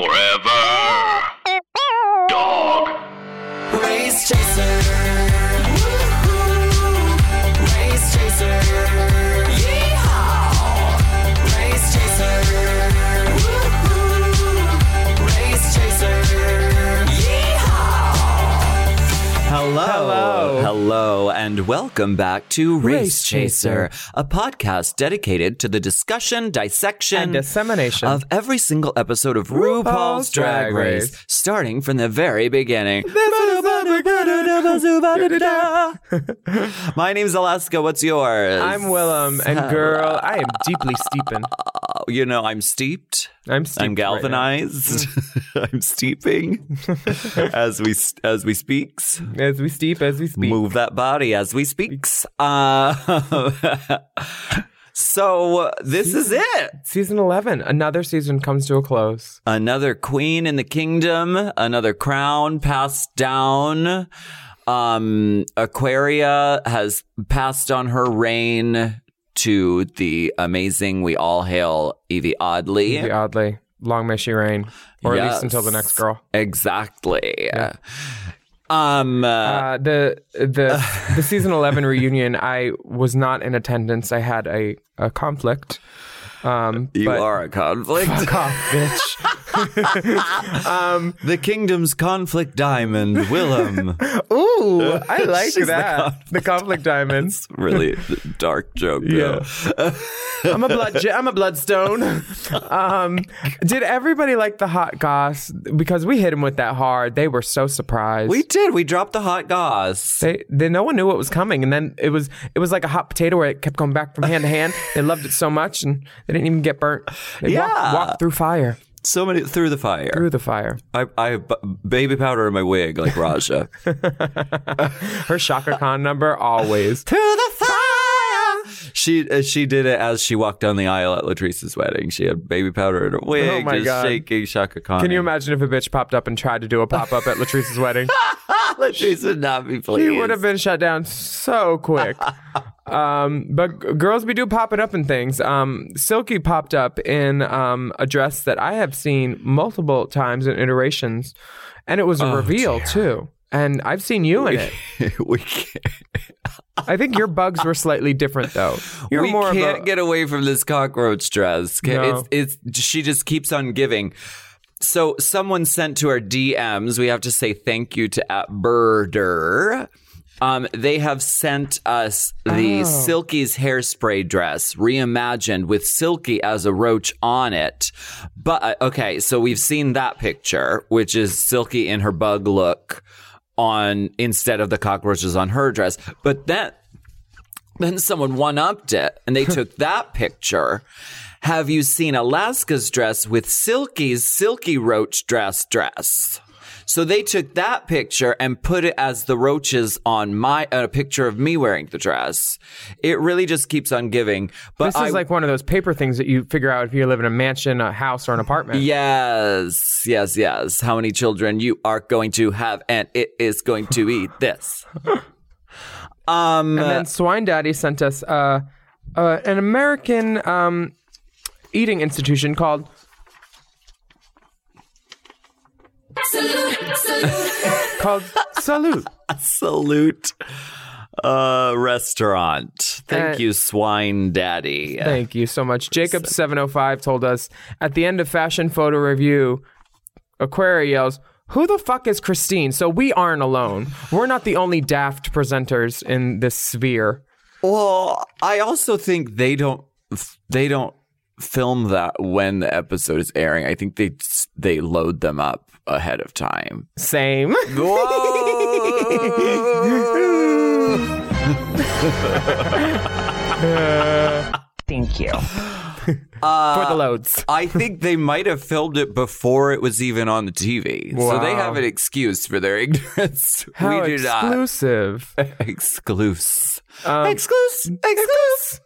Forever. Hello. And welcome back to Race, Chaser, a podcast dedicated to the discussion, dissection, And dissemination. of every single episode of RuPaul's, RuPaul's Drag Drag Race, Race. starting from the very beginning. My name's Alaska. What's yours? I'm Willam, and girl, I am deeply steeping. You know, I'm steeped. I'm I'm right galvanized. I'm steeping as we as we speaks. As we steep, as we speak. Move that body as we speaks. Uh, so this is it. Season 11, another season comes to a close. Another queen in the kingdom. Another crown passed down. Um, Aquaria has passed on her reign to the amazing. We all hail Yvie Oddly. Yvie Oddly. Long may she reign. Or at least until the next girl. Exactly. Um. uh, Uh, the the the season 11 reunion, I was not in attendance. I had a, a conflict. Um, you but- are a conflict. Fuck off, bitch. um, the kingdom's conflict diamond, Willam. ooh, I like She's the that. conflict. The conflict diamonds. really dark joke. Yeah. though. I'm a blood. I'm a bloodstone. Um, did everybody like the hot goss? Because we hit him with that hard. They were so surprised. We did. We dropped the hot goss. They, they, no one knew what was coming, and then it was it was like a hot potato where it kept going back from hand to hand. They loved it so much, and they didn't even get burnt. They Yeah. walked, walked through fire, So many through the fire. through the fire. I, I have baby powder in my wig, like Raja. Her Chaka Khan number always. through the fire. She uh, she did it as she walked down the aisle at Latrice's wedding. She had baby powder in her wig, Oh my just God. shaking Chaka Khan. Can you imagine if a bitch popped up and tried to do a pop up at Latrice's wedding? Latrice would not be pleased. She would have been shut down so quick. Um, but g- girls, we do pop it up in things. Um, Silky popped up in um, a dress that I have seen multiple times in iterations, and it was a Oh, reveal too. And I've seen you in it. we can't, I think your bugs were slightly different though. You're we more can't of a, get away from this cockroach dress. No. It's, it's she just keeps on giving. So someone sent to our DMs. We have to say thank you to at Birder. Um, they have sent us the Oh. Silky's hairspray dress reimagined with Silky as a roach on it. But uh, okay, so we've seen that picture, which is Silky in her bug look on instead of the cockroaches on her dress. But then then someone one upped it and they took that picture. Have you seen Alaska's dress with Silky's Silky Roach dress dress? So they took that picture and put it as the roaches on my a picture of me wearing the dress. It really just keeps on giving. But This I, is like one of those paper things that you figure out if you live in a mansion, a house, or an apartment. yes, yes, yes. How many children you are going to have, and it is going to eat this. Um, And then Swine Daddy sent us uh, uh, an American um, eating institution called called Salute. salute uh restaurant thank Uh, you swine daddy Thank you so much. Jacob seven oh five told us at the end of fashion photo review, Aquaria yells. Who the fuck is Christine? So we aren't alone. We're not the only daft presenters in this sphere. well i also think they don't they don't film that when the episode is airing i think they they load them up ahead of time Same. Thank you. For the loads. I think they might have filmed it before it was even on the TV. So they have an excuse for their ignorance. How we do exclusive. not. Exclusive. Um, exclusive. Exclusive.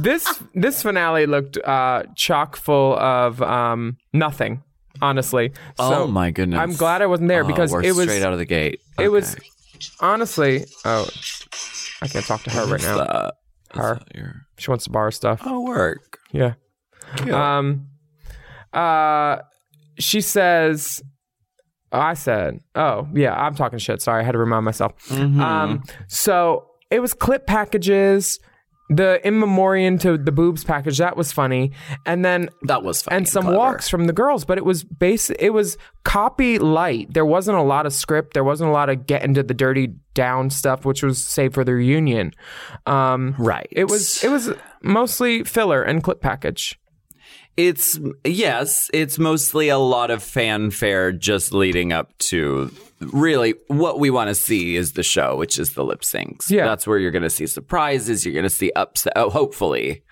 this this finale looked uh, chock full of um, nothing. Honestly, oh my goodness. I'm glad I wasn't there Oh, because it was straight out of the gate. it was honestly. Oh, I can't talk to her right What's now. that? Is Her. your- She wants to borrow stuff. Oh, work. Yeah. Cute. Um, Uh, she says, I said, oh, yeah, I'm talking shit. Sorry, I had to remind myself. Um, so it was clip packages, the in memoriam to the boobs package. That was funny. And then That was funny and some clever. walks from the girls, but it was base. It was copy light. There wasn't a lot of script. There wasn't a lot of get into the dirty down stuff, which was saved for the reunion. Um, Right. It was. It was mostly filler and clip package. It's yes, it's mostly a lot of fanfare just leading up to really what we want to see is the show, which is the lip syncs. Yeah. that's where you're going to see surprises. You're going to see upset. Oh, hopefully,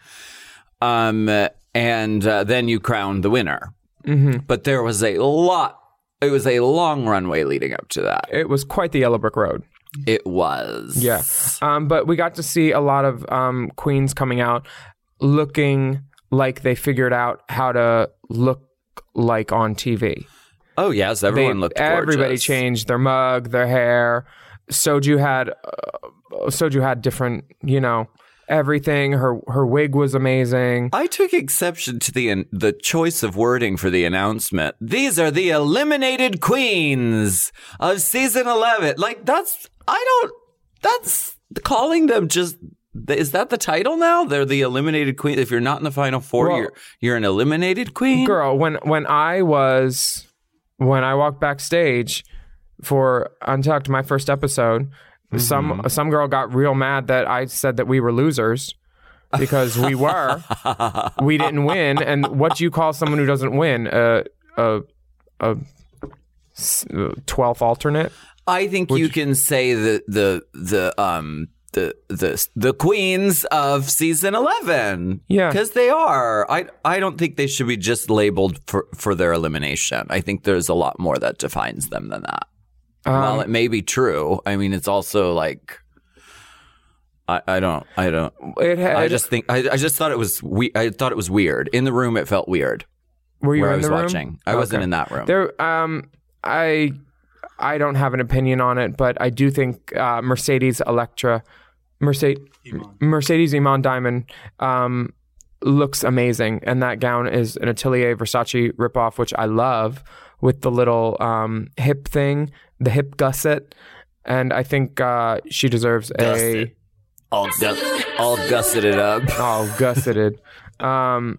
um, and uh, then you crown the winner. Mm-hmm. But there was a lot. It was a long runway leading up to that. It was quite the yellow brick road. It was. Yeah. Um, but we got to see a lot of um, queens coming out looking like they figured out how to look like on TV. Oh yes, They, everyone looked. everybody changed their mug, their hair. Soju had uh, Soju had different, you know, everything. Her her wig was amazing. I took exception to the the choice of wording for the announcement. These are the eliminated queens of season 11. Like that's I don't that's calling them just is that the title now? They're the eliminated queen. If you're not in the final four, Well- you're you're an eliminated queen. Girl, when when I was when I walked backstage for Untucked, my first episode, some Mm-hmm. some girl got real mad that I said that we were losers because we were. we didn't win, and what do you call someone who doesn't win? A a a twelfth alternate. I think you can say that the the um the the the queens of season 11 Yeah. because they are. I i don't think they should be just labeled for for their elimination. I think there's a lot more that defines them than that. While it may be true i mean it's also like I, I don't I don't It had. I just think I, I just thought it was we I thought it was weird. In the room it felt weird. Were you where in I was the room? watching. I wasn't in that room. There, um, I, I don't have an opinion on it, but I do think uh, Mercedes Electra, Mercedes, Mercedes Iman Diamond, um, looks amazing, and that gown is an Atelier Versace ripoff, which I love, with the little um, hip thing, the hip gusset, and I think uh, she deserves a all all gusseted up oh gusseted. Um,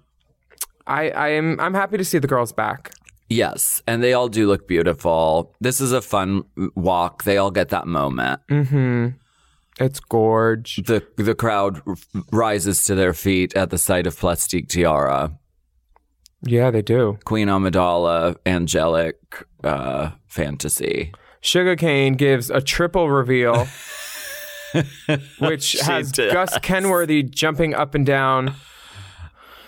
I, I am I'm happy to see the girls back. Yes, and they all do look beautiful. This is a fun walk. They all get that moment. Mm-hmm. It's gorge. The the crowd r- rises to their feet at the sight of Plastique Tiara, Yeah, they do. Queen Amidala, angelic uh, fantasy. Shuga Cain gives a triple reveal, which has does. Gus Kenworthy jumping up and down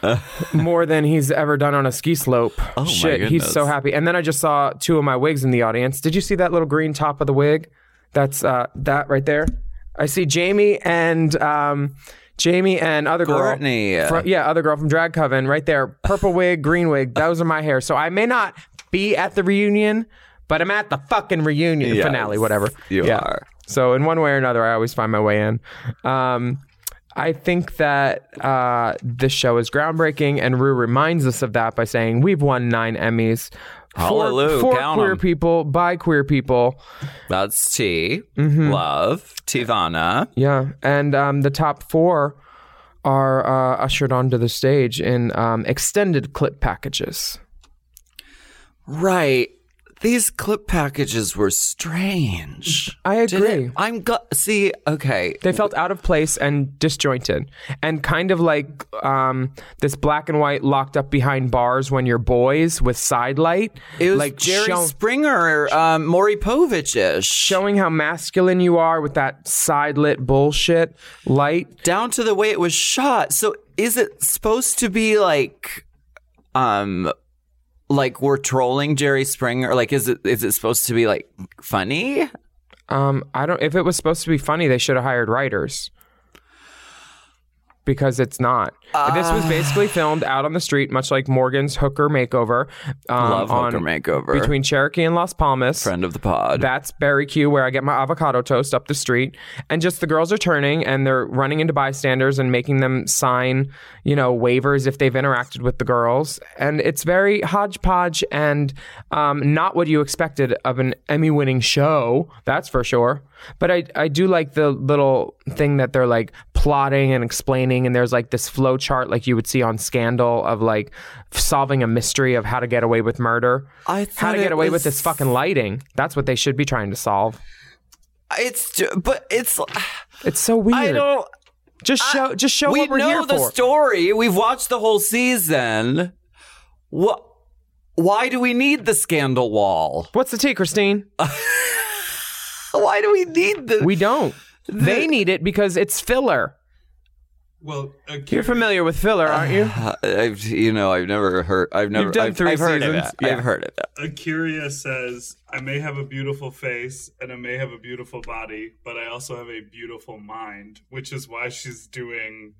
more than he's ever done on a ski slope. Oh, my Shit, he's so happy. And then I just saw two of my wigs in the audience. Did you see that little green top of the wig? That's uh, that right there. I see Jamie and um, Jamie and other girl. Courtney. Yeah, other girl from Drag Coven, right there. Purple wig, green wig. Those are my hair. So I may not be at the reunion, but I'm at the fucking reunion Yes, finale, whatever. you yeah. are. So in one way or another, I always find my way in. Um, I think that uh, this show is groundbreaking, and Rue reminds us of that by saying we've won nine Emmys. For, Hallelujah, for queer 'em. people, by queer people. That's T. Mm-hmm. Love. Tivana. Yeah. And um, the top four are uh, ushered onto the stage in um, extended clip packages. Right. These clip packages were strange. I agree. it- I'm go- see. Okay, They felt out of place and disjointed, and kind of like um, this black and white locked up behind bars when you're boys with side light. it was like Jerry show- Springer, um, Maury Povich ish. showing how masculine you are with that side lit bullshit light. down to the way it was shot. So is it supposed to be like um like we're trolling Jerry Springer? Like is it is it supposed to be like funny? Um, I don't. If it was supposed to be funny, they should have hired writers. Because it's not. this was basically filmed out on the street, much like Morgan's hooker makeover. Um, Love on- hooker makeover. between Cherokee and Las Palmas. Friend of the pod. That's Berry Q, where I get my avocado toast up the street. And just the girls are turning and they're running into bystanders and making them sign, you know, waivers if they've interacted with the girls. And it's very hodgepodge and um, not what you expected of an Emmy winning show, that's for sure. But I, I do like the little thing that they're like plotting and explaining. And there's like this flow chart, like you would see on Scandal, of like solving a mystery of how to get away with murder. I how to get away with this fucking lighting. That's what they should be trying to solve. it's but it's It's so weird. I don't just show just show we what we're know the for. story. We've watched the whole season. What why do we need the scandal wall? What's the tea, Christine? Why do we need this? We don't. They need it because it's filler. Well, You're familiar with filler, aren't you? Uh, I've, you know, I've never heard. I've never. done I've, three I've heard of seasons. it. Yeah. I've heard of it. A'keria says, I may have a beautiful face and I may have a beautiful body, but I also have a beautiful mind, which is why she's doing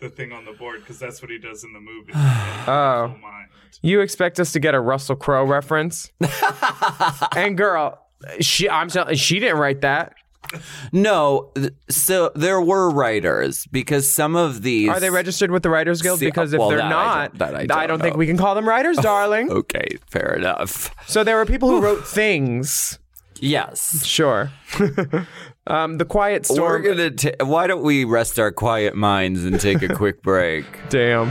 the thing on the board because that's what he does in the movie. Oh. Beautiful mind. You expect us to get a Russell Crowe reference? and girl, she I'm telling she didn't write that. No, th- so there were writers because some of these Are they registered with the Writers Guild? See, Because if well, they're that I not, don't- that I don't think we can call them writers, darling. Okay, fair enough. So there were people who wrote things. Yes. Sure. um, the Quiet We're gonna. ta- why don't we rest our quiet minds and take a quick break? Damn.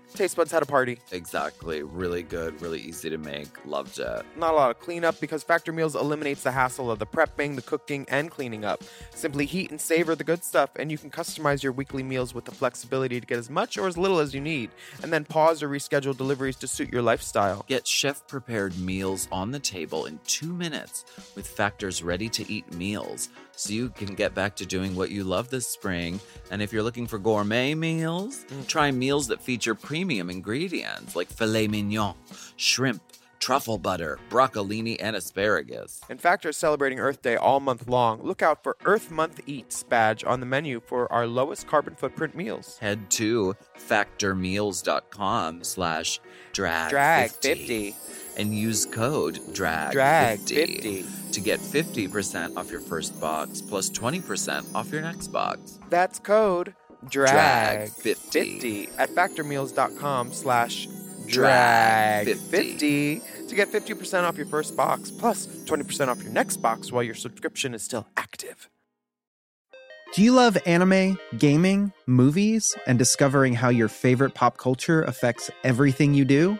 taste buds had a party. Exactly. Really good, really easy to make. Loved it. Not a lot of cleanup because Factor Meals eliminates the hassle of the prepping, the cooking, and cleaning up. Simply heat and savor the good stuff, and you can customize your weekly meals with the flexibility to get as much or as little as you need, and then pause or reschedule deliveries to suit your lifestyle. Get chef prepared meals on the table in two minutes with Factor's ready to eat meals so you can get back to doing what you love this spring. And if you're looking for gourmet meals, mm. try meals that feature premium ingredients like filet mignon, shrimp, truffle butter, broccolini, and asparagus. And Factor is celebrating Earth Day all month long. Look out for Earth Month Eats badge on the menu for our lowest carbon footprint meals. Head to factormeals.com slash drag, Drag 50. And use code drag, Drag 50 to get 50% off your first box plus 20% off your next box. That's code Drag drag 50. 50 at factormeals.com slash Drag drag 50 to get 50% off your first box plus 20% off your next box while your subscription is still active. Do you love anime, gaming, movies, and discovering how your favorite pop culture affects everything you do?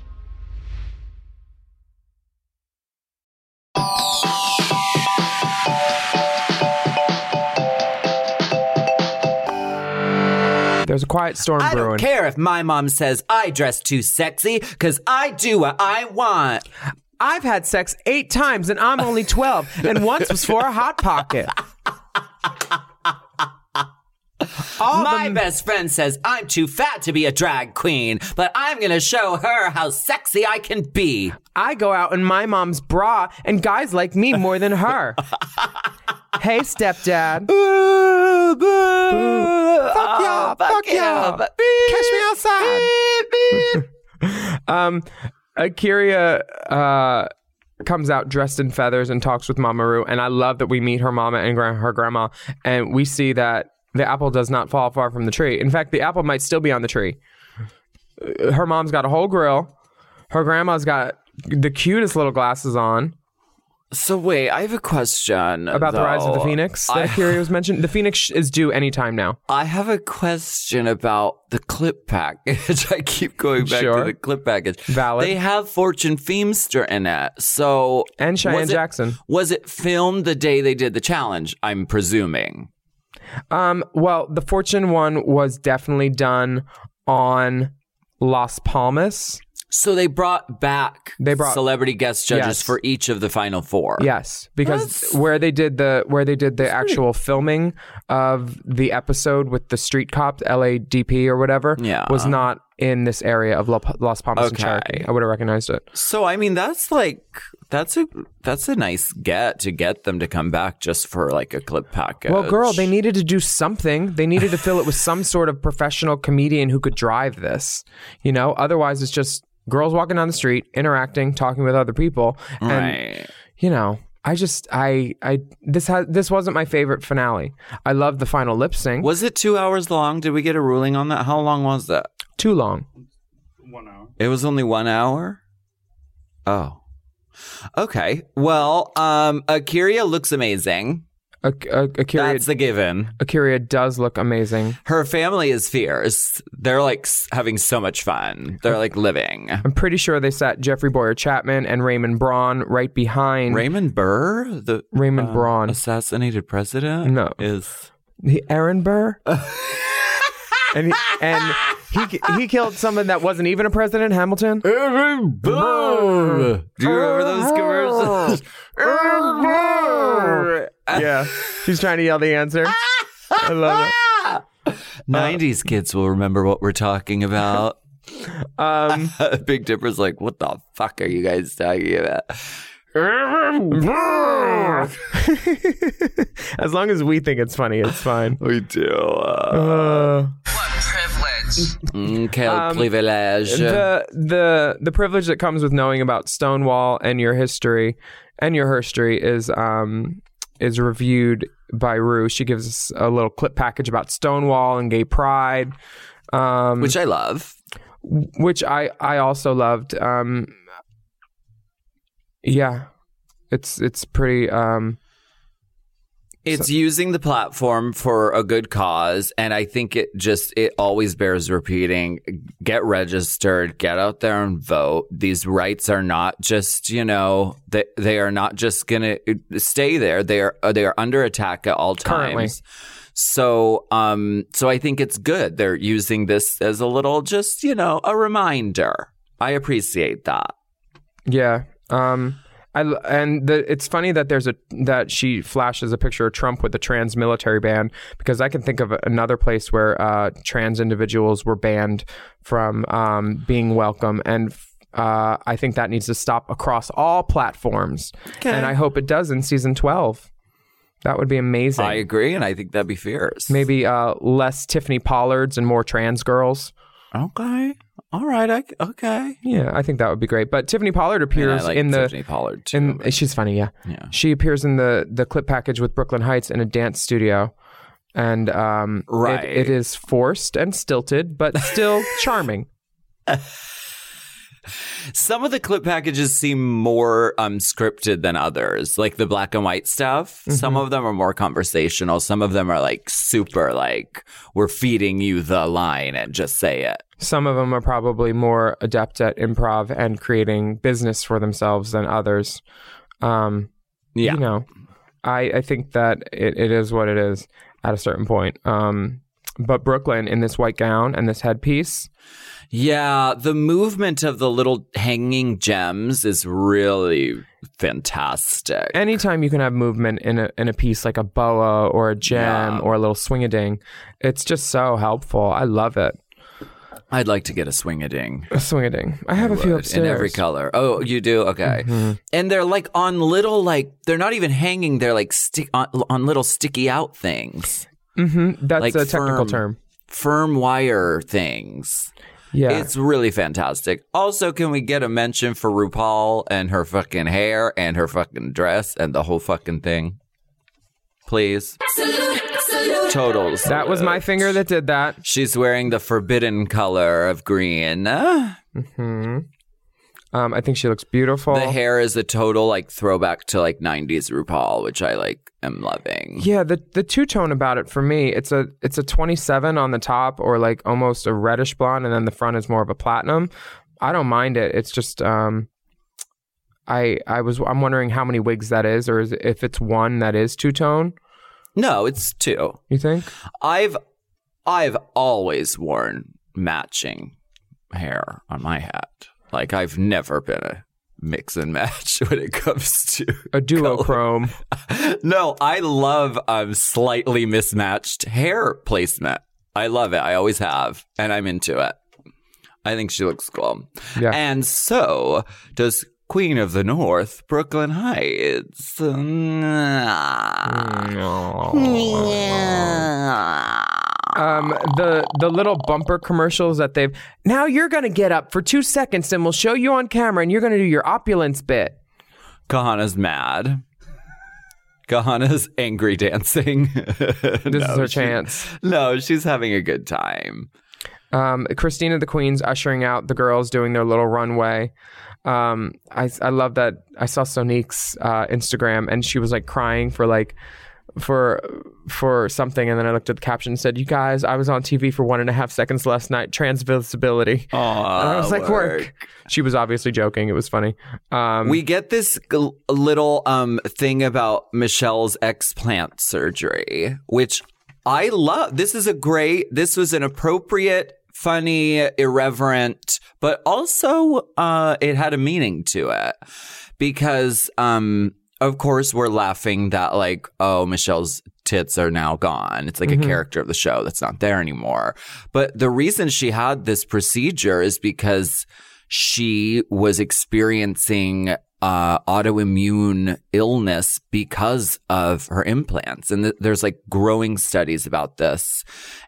Quiet storm I don't care if my mom says I dress too sexy because I do what I want. I've had sex eight times and I'm only 12, and once was for a hot pocket. My the- best friend says I'm too fat to be a drag queen, but I'm gonna show her how sexy I can be. I go out in my mom's bra, and guys like me more than her. hey, stepdad. fuck y'all, fuck y'all. Catch me outside. um, A'keria uh, comes out dressed in feathers and talks with Mama Mamaru, and I love that we meet her mama and gra- her grandma, and we see that the apple does not fall far from the tree. In fact, the apple might still be on the tree. Her mom's got a whole grill. Her grandma's got the cutest little glasses on. So wait, I have a question about the rise of the phoenix that A'keria was mentioned. The phoenix is due anytime now. I have a question about the clip package. I keep going back Sure. to the clip package. Valid. They have Fortune Feimster in it. So And Cheyenne was it- Jackson. Was it filmed the day they did the challenge? I'm presuming. Um, well, the Fortune one was definitely done on Las Palmas. So they brought back They brought- celebrity guest judges Yes. for each of the final four. Yes, because where they did the where they did the actual filming of the episode with the street cop, LADP or whatever, Yeah. was not in this area of La- Las Palmas and Cherokee. I would have recognized it. So I mean that's like that's a that's a nice get to get them to come back just for like a clip package. Well, girl, they needed to do something. They needed to fill it with some sort of professional comedian who could drive this. You know, otherwise it's just girls walking down the street, interacting, talking with other people, and right. you know. I just I I this has this wasn't my favorite finale. I loved the final lip sync. Was it two hours long? Did we get a ruling on that? How long was that? too long. One hour. It was only one hour. Oh, okay. Well, um, A'keria looks amazing. Ak- Ak- A'keria That's the given. A'keria does look amazing. Her family is fierce. They're like s- having so much fun. They're like living. I'm pretty sure they sat Jeffrey Bowyer Chapman and Raymond Braun right behind Raymond Burr, the Raymond uh, Braun. assassinated president, No. is The Aaron Burr. and he, and he he killed someone that wasn't even a president, Hamilton. Aaron Burr. Do you remember those commercials? Aaron Burr. yeah, he's trying to yell the answer. I love it. 90s kids will remember what we're talking about. Um, Big Dipper's like, what the fuck are you guys talking about? as long as we think it's funny, it's fine. We do. Uh, Uh, mm, quel Um, privilege. the the the privilege that comes with knowing about Stonewall and your history and your history is um is reviewed by Rue. She gives us a little clip package about Stonewall and gay pride, um, which I love. which I I also loved. Um, yeah, it's it's pretty. Um, It's using the platform for a good cause, and I think it just it always bears repeating. Get registered, get out there and vote. These rights are not just you know they they are not just gonna stay there. They are they are under attack at all times. Currently. So um so I think it's good. They're using this as a little just you know a reminder. I appreciate that. Yeah. Um I and the it's funny that there's a that she flashes a picture of Trump with the trans military ban because I can think of another place where uh, trans individuals were banned from um, being welcome and uh, I think that needs to stop across all platforms and I hope it does in season 12. That would be amazing. I agree, and I think that'd be fierce. Maybe uh, less Tiffany Pollards and more trans girls. Okay. All right. I, okay. Yeah, I think that would be great. But Tiffany Pollard appears like in the Tiffany Pollard too. And she's funny, yeah. Yeah. She appears in the the clip package with Brooke Lynn Hytes in a dance studio. And um it- Right. it is forced and stilted, but still charming. Some of the clip packages seem more um, scripted than others, like the black and white stuff. Some Mm-hmm. of them are more conversational. Some of them are like super, like, we're feeding you the line and just say it. Some of them are probably more adept at improv and creating business for themselves than others. Um Yeah. you know, I, I think that it, it is what it is at a certain point. Um but Brooke Lynn in this white gown and this headpiece. Yeah, the movement of the little hanging gems is really fantastic. Anytime you can have movement in a in a piece like a boa or a gem Yeah. or a little swing a ding, it's just so helpful. I love it. I'd like to get a swing a ding. A swing a ding. I have a few would, upstairs. in every color. Oh, you do? Okay. And they're like on little like they're not even hanging. They're like stick on, on little sticky out things, Mm-hmm. That's Like a technical firm. term. firm wire things. Yeah. It's really fantastic. Also, can we get a mention for RuPaul and her fucking hair and her fucking dress and the whole fucking thing? Please. Totals. that was my finger that did that. She's wearing the forbidden color of green. Hmm Um, I think she looks beautiful. The hair is a total like throwback to like 90s RuPaul, which I like am loving. Yeah, the the two tone about it for me, it's a it's a 27 on the top or like almost a reddish blonde and then the front is more of a platinum. I don't mind it. It's just um I I was I'm wondering how many wigs that is or is if it's one that is two tone, No, it's two. you think? I've I've always worn matching hair on my hat. Like I've never been a mix and match when it comes to A duochrome. No, I love um slightly mismatched hair placement. I love it. I always have, and I'm into it. I think she looks cool. Yeah. And so does Queen of the North, Brooke Lynn Hytes. Um, the the little bumper commercials that they've now you're gonna get up for two seconds and we'll show you on camera and you're gonna do your opulence bit. Kahanna's mad. Kahanna's angry dancing. This is her chance. No, she's having a good time. Um, Christina the Queen's ushering out the girls doing their little runway. Um, I I love that. I saw Sonique's uh, Instagram and she was like crying for like for for something, and then I looked at the caption and said, "You guys, I was on TV for one and a half seconds last night. Trans visibility." and I was like, "Work." She was obviously joking. It was funny. Um, We get this g- little um thing about Michelle's explant surgery, which I love. This is a great. This was an appropriate, funny, irreverent, but also uh it had a meaning to it because um of course we're laughing that like oh Michelle's tits are now gone. It's like Mhm. a character of the show that's not there anymore. But the reason she had this procedure is because she was experiencing uh, autoimmune illness because of her implants. And th- there's like growing studies about this.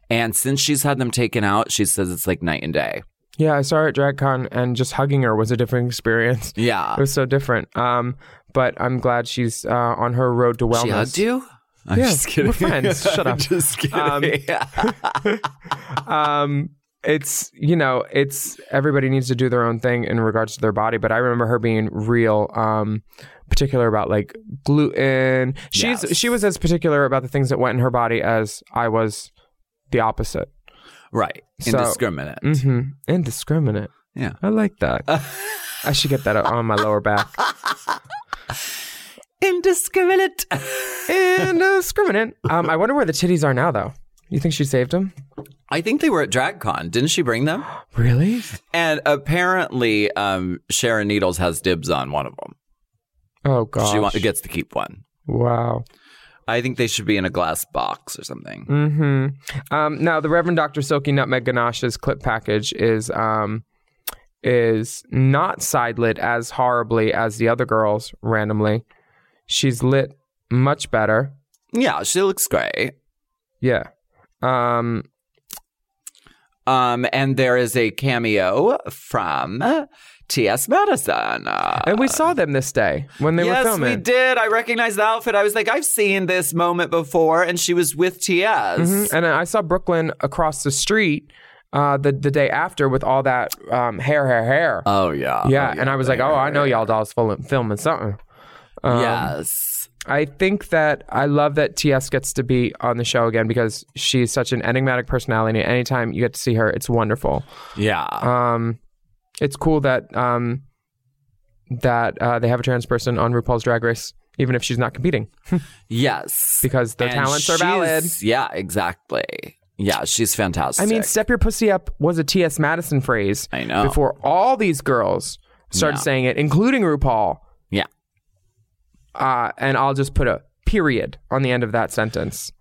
And since she's had them taken out, she says it's like night and day. Yeah, I saw her at DragCon, and just hugging her was a different experience. Yeah. It was so different. Um, but I'm glad she's uh, on her road to wellness. She hugged you? I'm yeah, just kidding. We're friends. Shut up. just kidding. Um, um, it's you know, it's everybody needs to do their own thing in regards to their body. But I remember her being real um, particular about like gluten. She's Yes. she was as particular about the things that went in her body as I was the opposite. right. So- Indiscriminate. Mm-hmm. Indiscriminate. Yeah. I like that. I should get that on my lower back. Indiscriminate. Indiscriminate. Um, I wonder where the titties are now, though. You think she saved them? I think they were at DragCon. Didn't she bring them? Really? And apparently, um, Sharon Needles has dibs on one of them. Oh gosh. She want, gets to keep one. wow. I think they should be in a glass box or something. Mm-hmm. Um, now the Reverend Dr. Silky Nutmeg Ganache's clip package is um, is not side lit as horribly as the other girls randomly. She's lit much better. Yeah, she looks great. Yeah. Um, Um, and there is a cameo from T.S. Madison. And we saw them this day when they yes, were filming. Yes, we did. I recognized the outfit. I was like, I've seen this moment before, and she was with T.S. Mhm. And I saw Brooke Lynn across the street uh, the the day after with all that um, hair, hair, hair. Oh yeah, yeah, Oh, and I was like, oh, I know y'all dolls filming something. Um, yes. I think that I love that TS gets to be on the show again because she's such an enigmatic personality. Anytime you get to see her, it's wonderful. Yeah. Um, it's cool that um, that uh, they have a trans person on RuPaul's Drag Race, even if she's not competing, yes. because their And talents are valid. Yeah, exactly. Yeah, she's fantastic. I mean, step your pussy up was a T.S. Madison phrase. I know. Before all these girls started Yeah. saying it, including RuPaul. yeah. Uh, and I'll just put a period on the end of that sentence.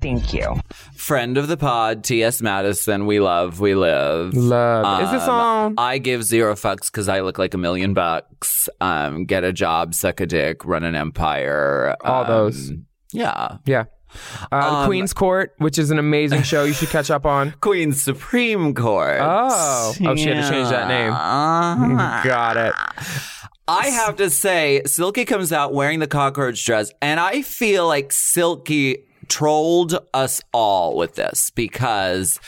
Thank you. Friend of the pod, T.S. Madison. We love, we live. Love. Is this Um, on? I give zero fucks because I look like a million bucks. Um, get a job, suck a dick, run an empire. All um, those. Yeah. Yeah. Uh, Um, Queen's Court, which is an amazing show you should catch up on. Queen's Supreme Court. Oh. Oh, she had to change that name. Uh-huh. Got it. I have to say, Silky comes out wearing the cockroach dress, and I feel like Silky trolled us all with this because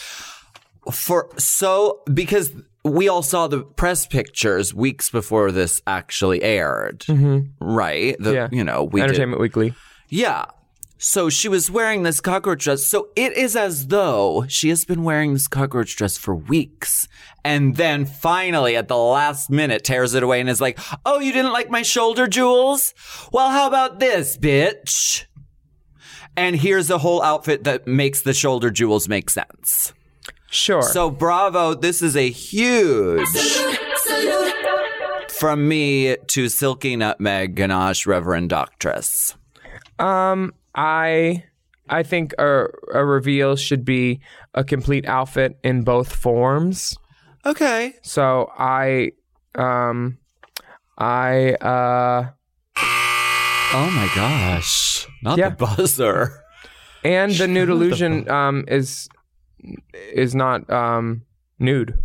for so because we all saw the press pictures weeks before this actually aired, mm-hmm. right? The, Yeah. you know, we did- Entertainment Weekly. yeah. So she was wearing this cockroach dress. So it is as though she has been wearing this cockroach dress for weeks. And then finally at the last minute tears it away and is like, Oh, you didn't like my shoulder jewels? Well, how about this, bitch? And here's a whole outfit that makes the shoulder jewels make sense. Sure. So bravo. This is a huge from me to Silky Nutmeg Ganache Reverend Doctress. Um, I I think a a reveal should be a complete outfit in both forms. Okay. So I um I uh Oh my gosh. Not Yeah. the buzzer. and the nude illusion um is is not um nude.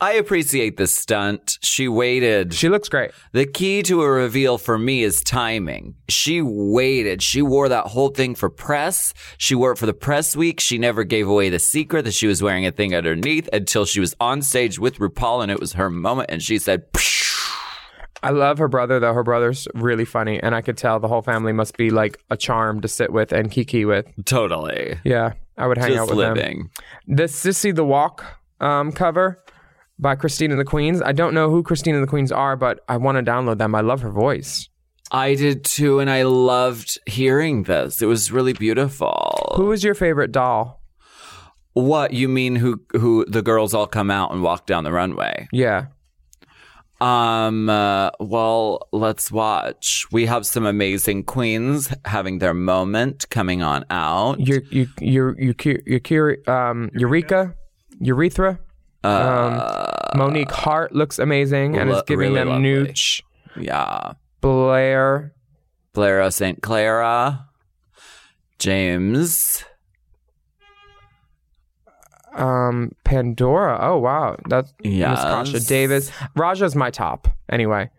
I appreciate the stunt. She waited. She looks great. the key to a reveal for me is timing. She waited. She wore that whole thing for press. She wore it for the press week. She never gave away the secret that she was wearing a thing underneath until she was on stage with RuPaul and it was her moment. And she said, I love her brother though. Her brother's really funny and I could tell the whole family must be like a charm to sit with and kiki with. totally. Yeah, I would hang out Just with them. living. The Sissy the Walk um, cover by Christina the Queens. I don't know who Christina the Queens are, but I want to download them. I love her voice. I did too. And I loved hearing this. It was really beautiful. Who is your favorite doll? What you mean? Who who the girls all come out and walk down the runway? Yeah. Um. Uh, well, let's watch. We have some amazing queens having their moment coming on out. You you you you you um Eureka, Urethra. Um, Monique Heart looks amazing and is giving really them lovely. nooch. Yeah, Blair. Blair St. Clair, James. Um, Pandora. Oh wow, that's Yes. Kasha Davis. Raja's my top. Anyway,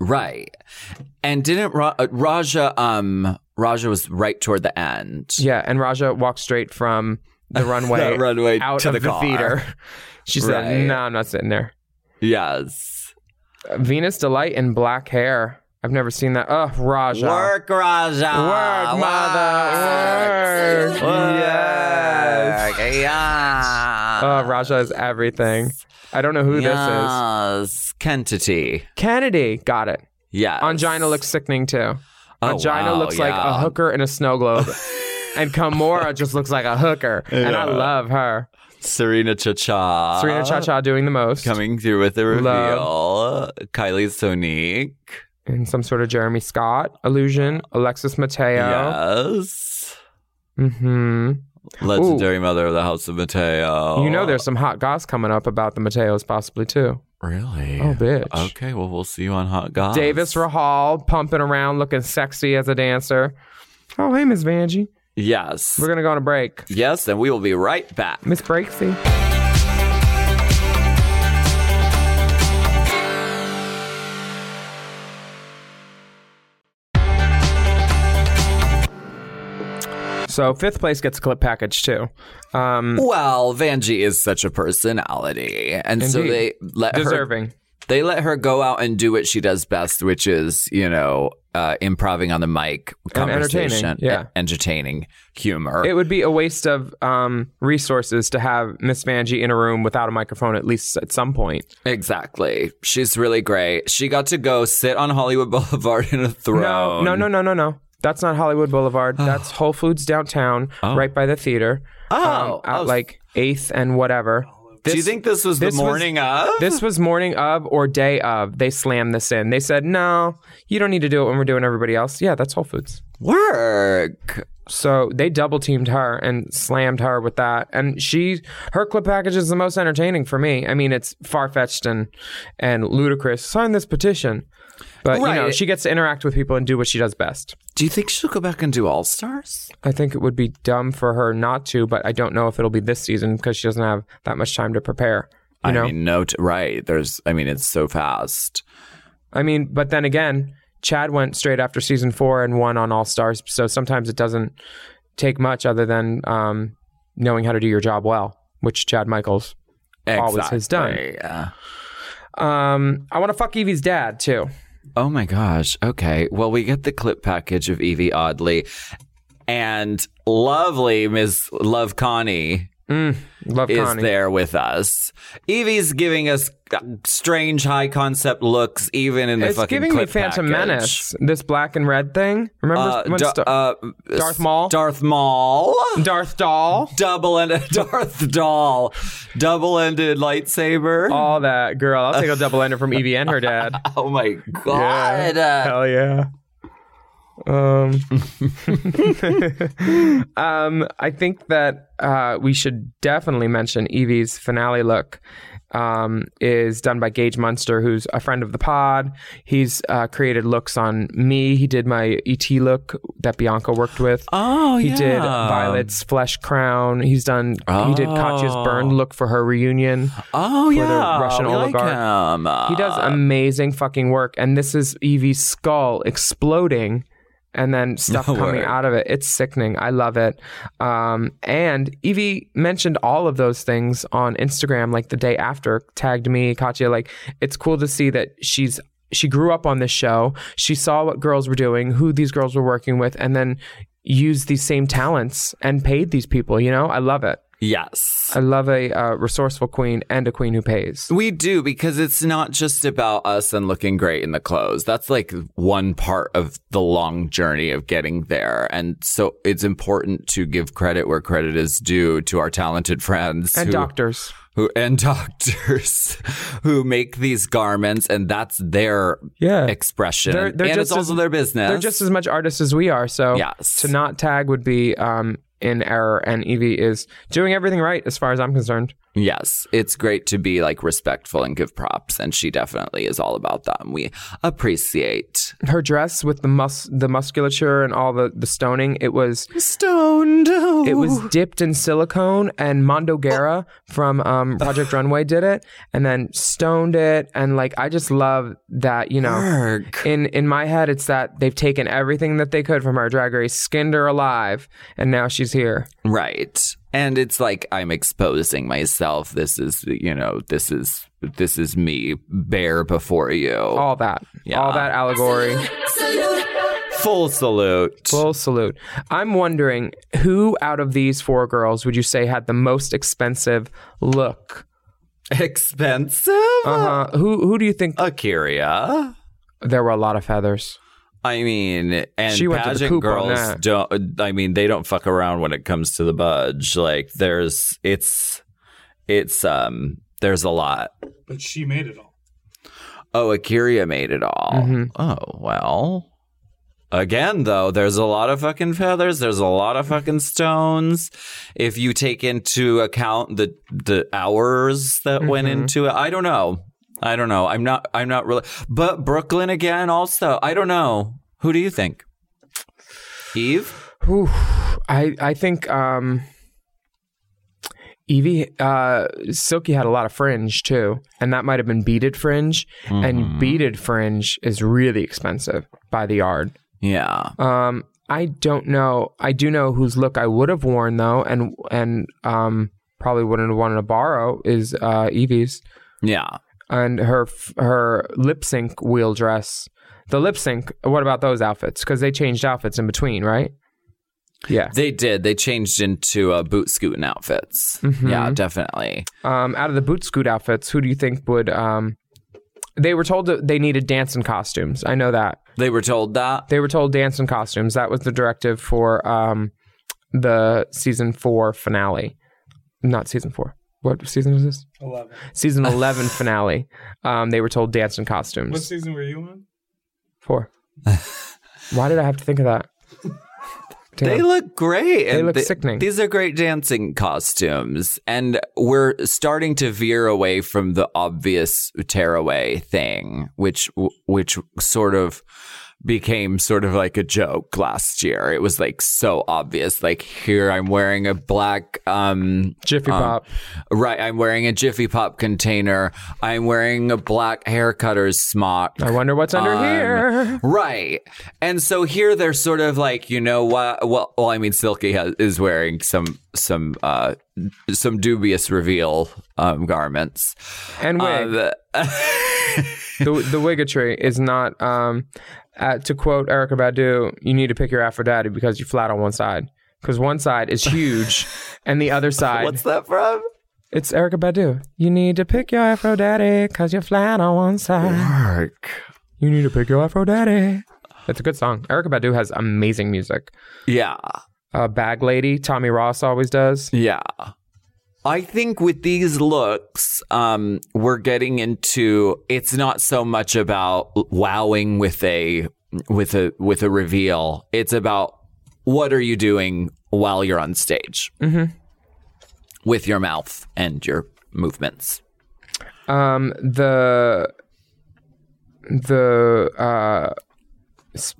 Right, and didn't Ra- uh, Raja? Um, Raja was right toward the end. yeah, and Raja walked straight from the runway, runway out to of the the, theater. She said, Right. "No, I'm not sitting there." Yes. Venus D-Lite in black hair. I've never seen that. Oh, Raja. Work, Raja. Work, mother. Work. Yes. Yeah. Oh, Raja is everything. I don't know who this is. Yes. Kentity. Kennedy. Got it. Yes. Angina looks sickening too. Oh, Angina wow, looks like a hooker in a snow globe. and Kamora just looks like a hooker. And I love her. Serena Cha-Cha. Serena Cha Cha doing the most. Coming through with the reveal. Love. Kylie Sonique. And some sort of Jeremy Scott illusion. Alexis Mateo. Yes. Mm-hmm. Legendary mother of the House of Mateo. You know there's some hot goss coming up about the Mateos possibly too. Really? Oh, bitch. Okay, well, we'll see you on Hot Goss. Davis Rahal pumping around looking sexy as a dancer. Oh, hey, Miss Vanjie. Yes. We're going to go on a break. Yes, and we will be right back. Miss Breaksy. So fifth place gets a clip package too. Um, Well, Vanjie is such a personality, and so they let her deserving. they let her go out and do what she does best, which is you know uh, improving on the mic, And entertaining, yeah. e- entertaining humor. It would be a waste of um, resources to have Miss Vanjie in a room without a microphone at least at some point. exactly. She's really great. She got to go sit on Hollywood Boulevard in a throne. No, no, no, no, no, no. That's not Hollywood Boulevard. That's Whole Foods downtown, Oh. right by the theater. Oh, um, at oh. like eighth and whatever. Do you think this was the this was- morning of? This was morning of or day of. They slammed this in. They said, "No, you don't need to do it when we're doing everybody else." Yeah, that's Whole Foods. Work. So they double teamed her and slammed her with that. And she, her clip package is the most entertaining for me. I mean, it's far fetched and and ludicrous. Sign this petition, but you know, Right. she gets to interact with people and do what she does best. Do you think she'll go back and do All Stars? I think it would be dumb for her not to, but I don't know if it'll be this season because she doesn't have that much time to prepare. You I know, mean, no, t- right. There's, I mean, it's so fast. I mean, but then again, Chad went straight after season four and won on All Stars. So sometimes it doesn't take much other than um, knowing how to do your job well, which Chad Michaels always has done. Yeah. Um, I want to fuck Yvie's dad too. Oh my gosh. Okay. Well, we get the clip package of Yvie Oddly and lovely Ms. Love Connie Love is Connie. there with us. Yvie's giving us strange high concept looks even in the It's fucking giving me Phantom package. Menace. This black and red thing. Remember Uh, when Da- Star- uh, Darth Maul? Darth Maul. Darth Doll? Double ended Darth Doll. Double ended lightsaber. All that girl. I'll take a double ender from Evie and her dad. Oh my god. Hell yeah. Um, um, I think that uh, we should definitely mention Yvie's finale look. Um, is done by Gage Munster, who's a friend of the pod. He's uh, created looks on me. He did my ET look that Bianca worked with. Oh, yeah. he yeah. did Violet's flesh crown. He's done. Oh. He did Katya's burned look for her reunion. Oh for yeah, the Russian we like oligarch. him. He does Uh, amazing fucking work, and this is Yvie's skull exploding. And then stuff No coming out of it. It's sickening. I love it. Um, and Yvie mentioned all of those things on Instagram, like the day after, tagged me, Katya. Like, it's cool to see that she's she grew up on this show. She saw what girls were doing, who these girls were working with, and then used these same talents and paid these people. You know, I love it. Yes. I love a uh, resourceful queen and a queen who pays. We do because it's not just about us and looking great in the clothes. That's like one part of the long journey of getting there. And so it's important to give credit where credit is due to our talented friends And who- doctors. who and doctors who make these garments and that's their Yeah. expression. They're- they're and just it's also as- their business. They're just as much artists as we are. So Yes. to not tag would be um, in error. And Yvie is doing everything right as far as I'm concerned. Yes, it's great to be like respectful and give props, and she definitely is all about that. And we appreciate Her dress with the mus the musculature and all the, the stoning, it was stoned. it was dipped in silicone and Mondo Guerra from um, Project Runway did it and then stoned it and like I just love that, you know. Work. In in my head it's that they've taken everything that they could from her drag race, skinned her alive, and now she's here. right, and it's like I'm exposing myself. This is you know this is this is me bare before you. All that. Yeah. All that allegory. Full salute. Full salute. I'm wondering who out of these four girls would you say had the most expensive look? Expensive. Uh huh. Who who do you think? A'keria. there were a lot of feathers. I mean, and She went to the pageant coop girls that. don't. I mean, they don't fuck around when it comes to the budge. Like, there's, it's, it's, um, there's a lot. But she made it all. Oh, A'keria made it all. Mm-hmm. Oh well. Again, though, there's a lot of fucking feathers. There's a lot of fucking stones. If you take into account the the hours that went Mm-hmm. into it, I don't know. I don't know. I'm not. I'm not really. But Brooke Lynn again. Also, I don't know. Who do you think? Eve. Whew. I I think um, Yvie uh, Silky had a lot of fringe too, and that might have been beaded fringe. And beaded fringe is really expensive by the yard. Yeah. Um, I don't know. I do know whose look I would have worn though, and and um, probably wouldn't have wanted to borrow is uh, Yvie's Yeah. And her her lip sync wheel dress. The lip sync. What about those outfits? Because they changed outfits in between, right? Yeah. They did. They changed into uh, boot scooting outfits. Mm-hmm. Yeah, definitely. Um, out of the boot scoot outfits, who do you think would um They were told that they needed dancing costumes. I know that. They were told that. They were told dancing costumes. That was the directive for um, the season four finale. Not season four. What season is this? 11. Season 11 finale. Um, they were told dancing costumes. What season were you on? Four. Why did I have to think of that? They look great. They and look th- sickening. These are great dancing costumes. And we're starting to veer away from the obvious tearaway thing, which which sort of became sort of like a joke last year. It was like so obvious. Like here I'm wearing a black um Jiffy um, Pop. Right, I'm wearing a Jiffy Pop container. I'm wearing a black hair cutter's smock. I wonder what's under Um, here. Right. And so here they're sort of like, you know what? Well, well, I mean, Silky has, is wearing some, some, uh, some dubious reveal, um, garments. And wig. Uh, the the wiggatry is not um uh, to quote Erykah Badu, you need to pick your Aphrodite because you're flat on one side. Because one side is huge and the other side what's that from? it's Erykah Badu. You need to pick your Aphrodite because you're flat on one side. Mark. You need to pick your Aphrodite. It's a good song. Erykah Badu has amazing music. Yeah. Uh, Bag Lady, Tommy Ross always does. Yeah. I think with these looks, um, we're getting into it's not so much about wowing with a with a with a reveal. It's about what are you doing while you're on stage Mhm. with your mouth and your movements. Um, the the uh,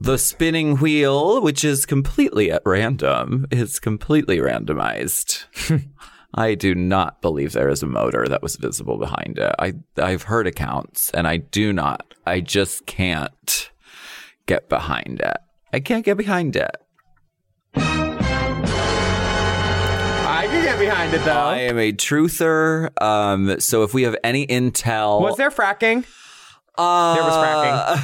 The spinning wheel, which is completely at random, is completely randomized. I do not believe there is a motor that was visible behind it. I I've heard accounts, and I do not. I just can't get behind it. I can't get behind it. I can get behind it though. I am a truther. Um, so if we have any intel, Was there fracking? Uh, There was fracking.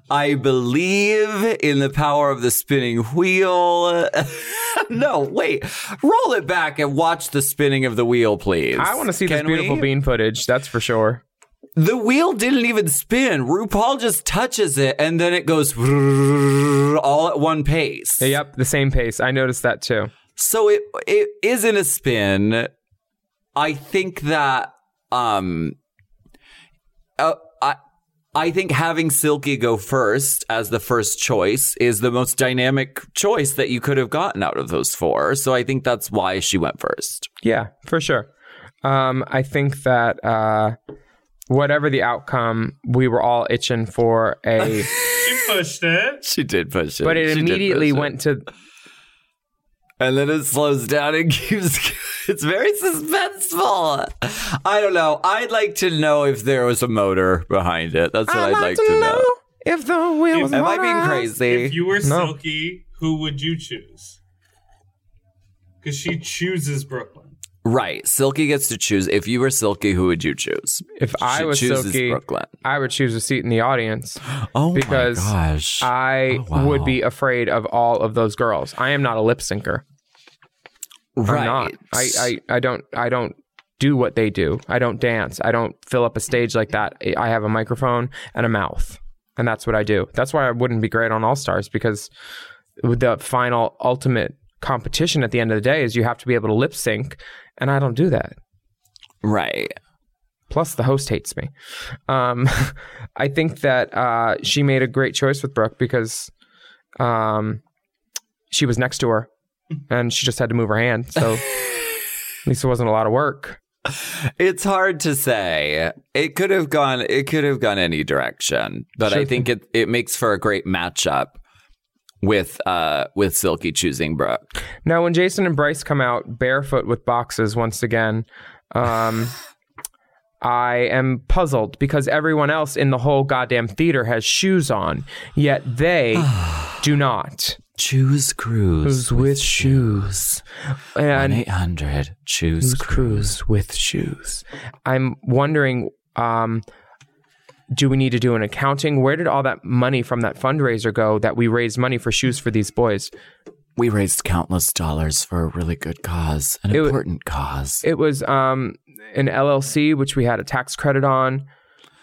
I believe in the power of the spinning wheel. no, wait. Roll it back and watch the spinning of the wheel, please. I want to see Can this beautiful we? bean footage. That's for sure. The wheel didn't even spin. RuPaul just touches it and then it goes all at one pace. Yep, the same pace. I noticed that too. So it it isn't a spin. I think that um uh, I I think having Silky go first as the first choice is the most dynamic choice that you could have gotten out of those four. So I think that's why she went first. Yeah, for sure. Um, I think that uh, whatever the outcome, we were all itching for a. She pushed it. She did push it. but it She immediately push it. went to. And then it slows down and keeps it's very suspenseful i don't know i'd like to know if there was a motor behind it that's what i'd, like, to know, if the wheel was am i being crazy If you were No. Silky, who would you choose? Because she chooses Brooke Lynn. Right silky gets to choose if you were silky who would you choose If I was Silky, Brooke Lynn I would choose a seat in the audience oh because my gosh I Oh, wow. would be afraid of all of those girls. I am not a lip syncer. right I'm not. I, I, I don't I don't do what they do. I don't dance. I don't fill up a stage like that. I have a microphone and a mouth. And that's what I do. That's why I wouldn't be great on All Stars because the final ultimate competition at the end of the day is you have to be able to lip sync and I don't do that. right Plus the host hates me. Um I think that uh she made a great choice with Brooke because um she was next to her and she just had to move her hand. So at least it wasn't a lot of work. it's hard to say it could have gone it could have gone any direction but i think it, it makes for a great matchup with uh with silky choosing brooke Now, when Jason and Bryce come out barefoot with boxes once again, um, I am puzzled because everyone else in the whole goddamn theater has shoes on, yet they do not. Choose cruise with shoes? And 800 choose who's cruise with shoes? I'm wondering. Um, do we need to do an accounting? Where did all that money from that fundraiser go that we raised money for shoes for these boys? we raised countless dollars for a really good cause an It important cause It was um, an LLC, which we had a tax credit on.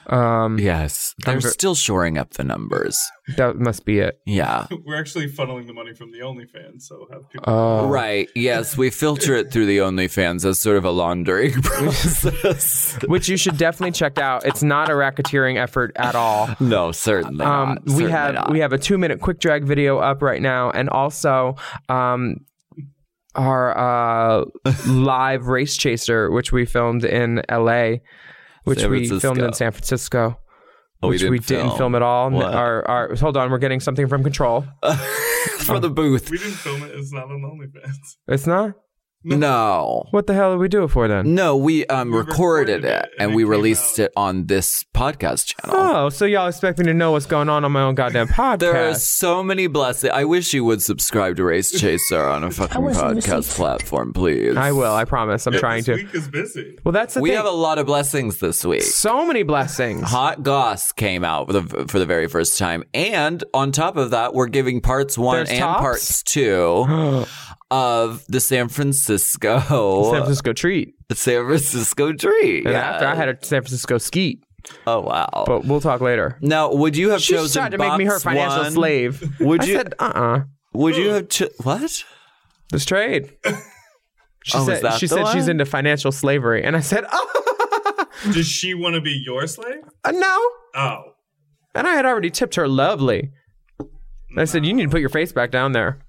Um, Yes, they're I'm ver- still shoring up the numbers. that must be it. Yeah. We're actually funneling the money from the OnlyFans, so have people. Oh, Right. Yes, we filter it through the OnlyFans as sort of a laundering process. Which you should definitely check out. It's not a racketeering effort at all. no, certainly Um, not. we Certainly have not. we have a two minute quick drag video up right now, and also um, our uh, live race chaser, which we filmed in L.A., which San we filmed in San Francisco. Oh, we which didn't we didn't film. film at all. What? Our, our, hold on, we're getting something from control. for the booth. We didn't film it. It's not on OnlyFans. It's not. No. What the hell did we do it for then? No, we um We recorded, recorded it it, and and we came released it on this podcast channel. Oh, so y'all expect me to know what's going on on my own goddamn podcast? There are so many blessings. I wish you would subscribe to Race Chaser on a fucking podcast platform, please. I will. I promise. I'm Yeah, trying this to. week is busy. Well, that's the We thing. have a lot of blessings this week. so many blessings. Hot Goss came out for the for the very first time, and on top of that, we're giving parts one There's and tops? parts two of the San Francisco San Francisco treat. The San Francisco treat. And after I had a San Francisco skeet, oh wow! but we'll talk later. now, would you have She chosen tried to make me her financial one? slave. Would you? said, uh-uh. would you have cho- what? This trade. She Oh, is said, that she the said she's into financial slavery. And I said, oh, Does she want to be your slave? uh, no. Oh, And I had already tipped her lovely. And I said, you need to put your face back down there.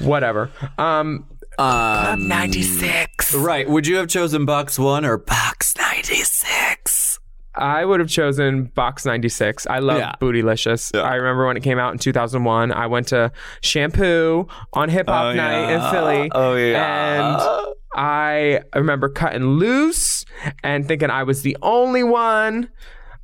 Whatever. Um, Um, 96. Right. Would you have chosen box one or box ninety six? I would have chosen Box 96. I love Yeah. Bootylicious. I remember when it came out in 2001. I went to Shampoo on Hip Hop Oh, Night yeah. in Philly. Oh, yeah. And I remember cutting loose and thinking I was the only one.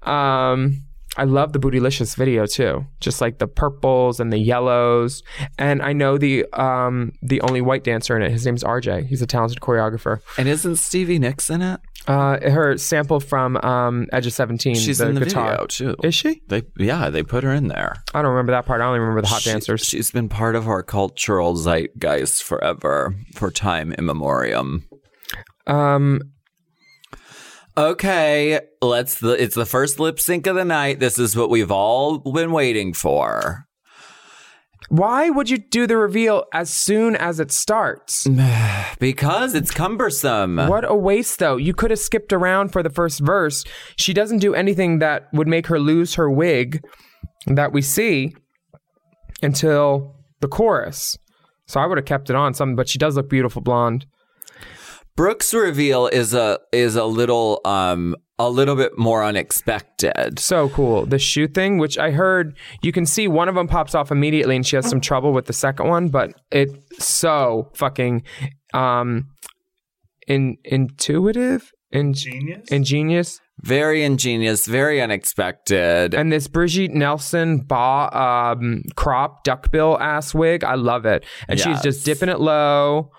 Um, I love the Bootylicious video too, just like the purples and the yellows. And I know the um the only white dancer in it. His name's RJ. He's a talented choreographer. And isn't Stevie Nicks in it? Uh, her sample from um Edge of Seventeen. She's the in the guitar. video too. Is she? They yeah, they put her in there. I don't remember that part. I only remember the hot She- dancers. She's been part of our cultural zeitgeist forever, for time immemorium. Um, Okay, let's. The, it's the first lip sync of the night. This is what we've all been waiting for. why would you do the reveal as soon as it starts? Because it's cumbersome. What a waste, though. You could have skipped around for the first verse. She doesn't do anything that would make her lose her wig that we see until the chorus. So I would have kept it on some, but she does look beautiful blonde. Brooke's reveal is a is a little um a little bit more unexpected. So cool. The shoe thing, which I heard you can see one of them pops off immediately and she has some trouble with the second one, but it's so fucking um in intuitive in, genius. ingenious. Very ingenious, very unexpected. And this Brigitte Nielsen ba um crop duckbill ass wig, I love it. And she's just dipping it low.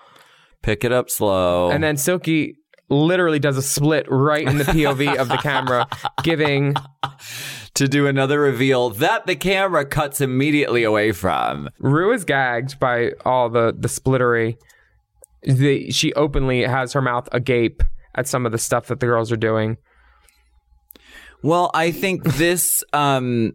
Pick it up slow. And then Silky literally does a split right in the POV of the camera, giving to do another reveal that the camera cuts immediately away from. Ru is gagged by all the the splittery. The, she openly has her mouth agape at some of the stuff that the girls are doing. Well, I think this um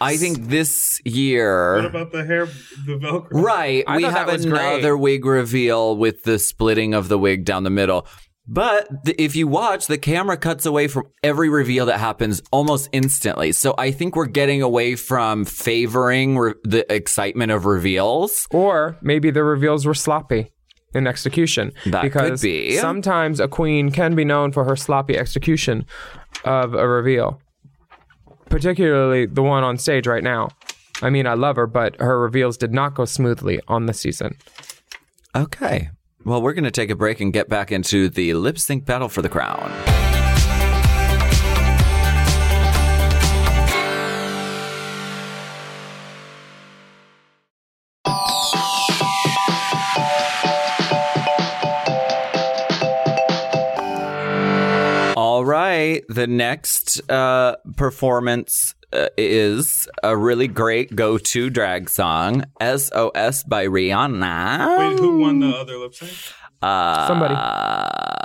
I think this what year about the hair, the Velcro? Right. I we have that great. another wig reveal with the splitting of the wig down the middle. But th- if you watch, the camera cuts away from every reveal that happens almost instantly. So I think we're getting away from favoring re- the excitement of reveals. Or maybe the reveals were sloppy in execution. That could because be. sometimes a queen can be known for her sloppy execution of a reveal. Particularly the one on stage right now. I mean, I love her, but her reveals did not go smoothly on the season. Okay. Well, we're going to take a break and get back into the lip sync battle for the crown. Right. The next uh, performance uh, is a really great go to drag song, SOS by Rihanna. Wait, who won the other lip sync? Uh, Somebody.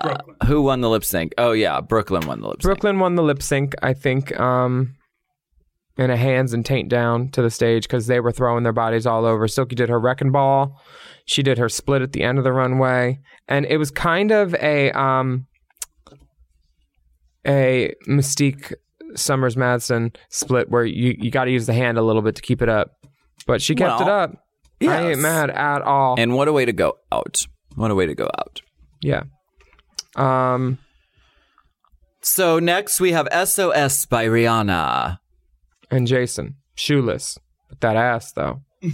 Brooke Lynn. Who won the lip sync? Oh yeah, Brooke Lynn won the lip sync. Brooke Lynn won the lip sync, I think, um, in a hands and taint down to the stage because they were throwing their bodies all over. Silky did her wrecking ball. She did her split at the end of the runway, and it was kind of a um, a Mystique Summers Madison split where you you got to use the hand a little bit to keep it up, but she kept it Well, up. I ain't mad at all. And what a way to go out! What a way to go out! yeah. Um. So next we have SOS by Rihanna. and Jason, shoeless with that ass though.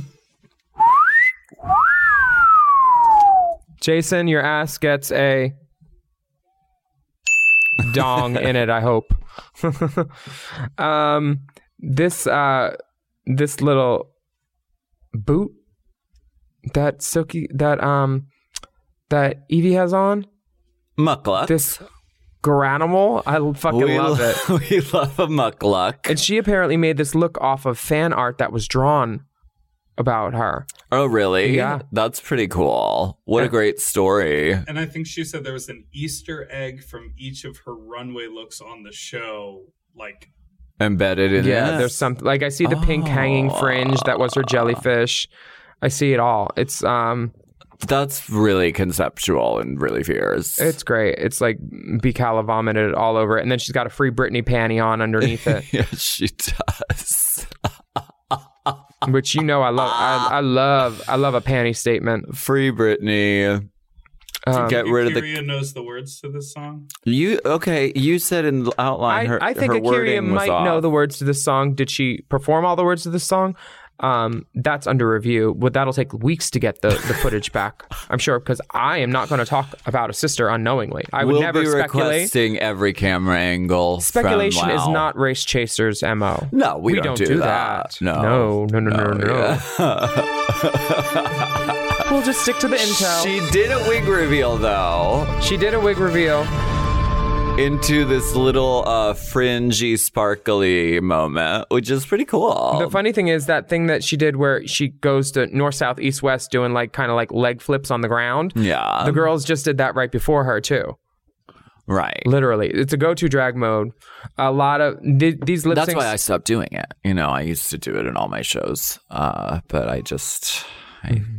Jason, your ass gets a dong in it. I hope. um, this uh, this little boot that silky that um that Yvie has on Muckluck. this Garanimal. I fucking we love lo- it. we love a muckluck. And she apparently made this look off of fan art that was drawn about her. Oh really? Yeah. That's pretty cool. What a great story. And I think she said there was an Easter egg from each of her runway looks on the show. Like, Embedded in Yeah, this. there's something like I see the pink hanging fringe that was her jellyfish. I see it all. It's um That's really conceptual and really fierce. it's great. It's like Bicala vomited all over it and then she's got a free Britney panty on underneath it. yeah, she does. Which you know I love I, I love I love a panty statement. Free Britney. Um, Get rid of the Kyria knows the words to this song. You okay? You said in the outline I, her. I think her A'keria wording might know the words to this song. Did she perform all the words to this song? Um, that's under review. But that'll take weeks to get the, the footage back. I'm sure because I am not going to talk about a sister unknowingly. I would we'll never be speculate. requesting every camera angle. Speculation is not race chasers mo. No, we, don't, do, that. No, no, no, no, no. yeah. We'll just stick to the intel. she did a wig reveal though She did a wig reveal. Into this little uh, fringy, sparkly moment, which is pretty cool. The funny thing is that thing that she did where she goes to north, south, east, west, doing like kind of like leg flips on the ground. yeah, The girls just did that right before her too. right. Literally, it's a go-to drag mode. A lot of th- these lip That's why I stopped doing it. You know, I used to do it in all my shows, uh, but I just I, Mm-hmm.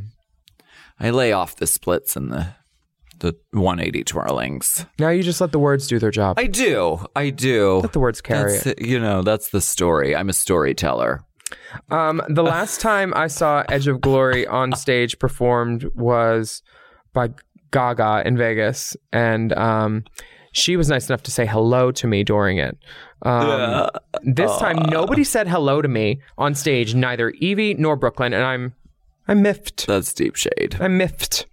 I lay off the splits and the the 180 twirlings. now you just let the words do their job. I do, I do. let the words carry That's it. You know, that's the story. I'm a storyteller. Um, the last time I saw Edge of Glory on stage performed was by Gaga in Vegas, and um, she was nice enough to say hello to me during it. Um, This time, nobody said hello to me on stage, neither Yvie nor Brooke Lynn, and I'm I'm miffed. That's deep shade. I'm miffed.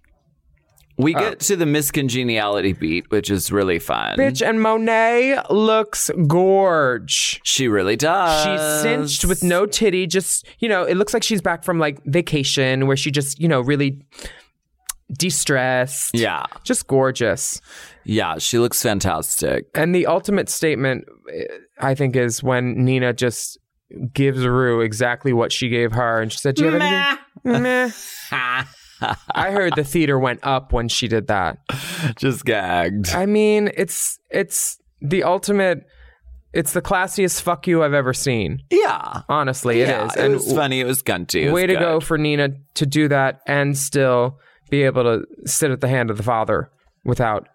We get to the miscongeniality beat, which is really fun. Bitch, and Monet looks gorge. She really does. She's cinched with no titty. Just you know, it looks like she's back from like vacation where she just you know really de-stressed. Yeah, just gorgeous. yeah. She looks fantastic. And the ultimate statement, eh, I think, is when Nina just gives Ru exactly what she gave her, and she said, "Do you have anything?" Meh. I heard the theater went up when she did that. Just gagged. I mean, it's it's the ultimate. It's the classiest fuck you I've ever seen. Yeah, Honestly, yeah. it is. It and was funny. It was gunty. It was way to go for Nina to do that and still be able to sit at the hand of the father without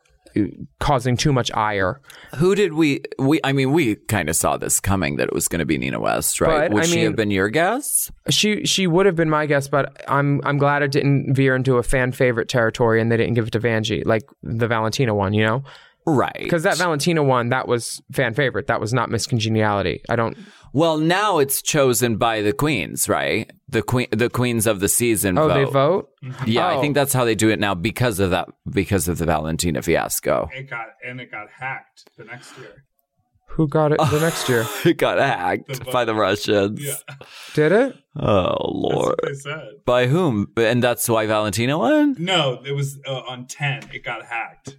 causing too much ire. Who did we? We. I mean, we kind of saw this coming that it was going to be Nina West, right? But, Would I she mean- have been your guess? She she would have been my guess, but I'm I'm glad it didn't veer into a fan favorite territory and they didn't give it to Vanjie like the Valentina one, you know? Right. Because that Valentina one that was fan favorite. That was not miscongeniality. I don't. Well, now it's chosen by the queens, right? The queen, the queens of the season. Oh, vote. they vote. Yeah, I Oh. think that's how they do it now because of that, because of the Valentina fiasco. It got and it got hacked the next year. Who got it the next year? It got hacked The by the Russians. Yeah, Did it? Oh that's lord. what they said. By whom? And that's why Valentina won. No, it was uh, on ten. It got hacked.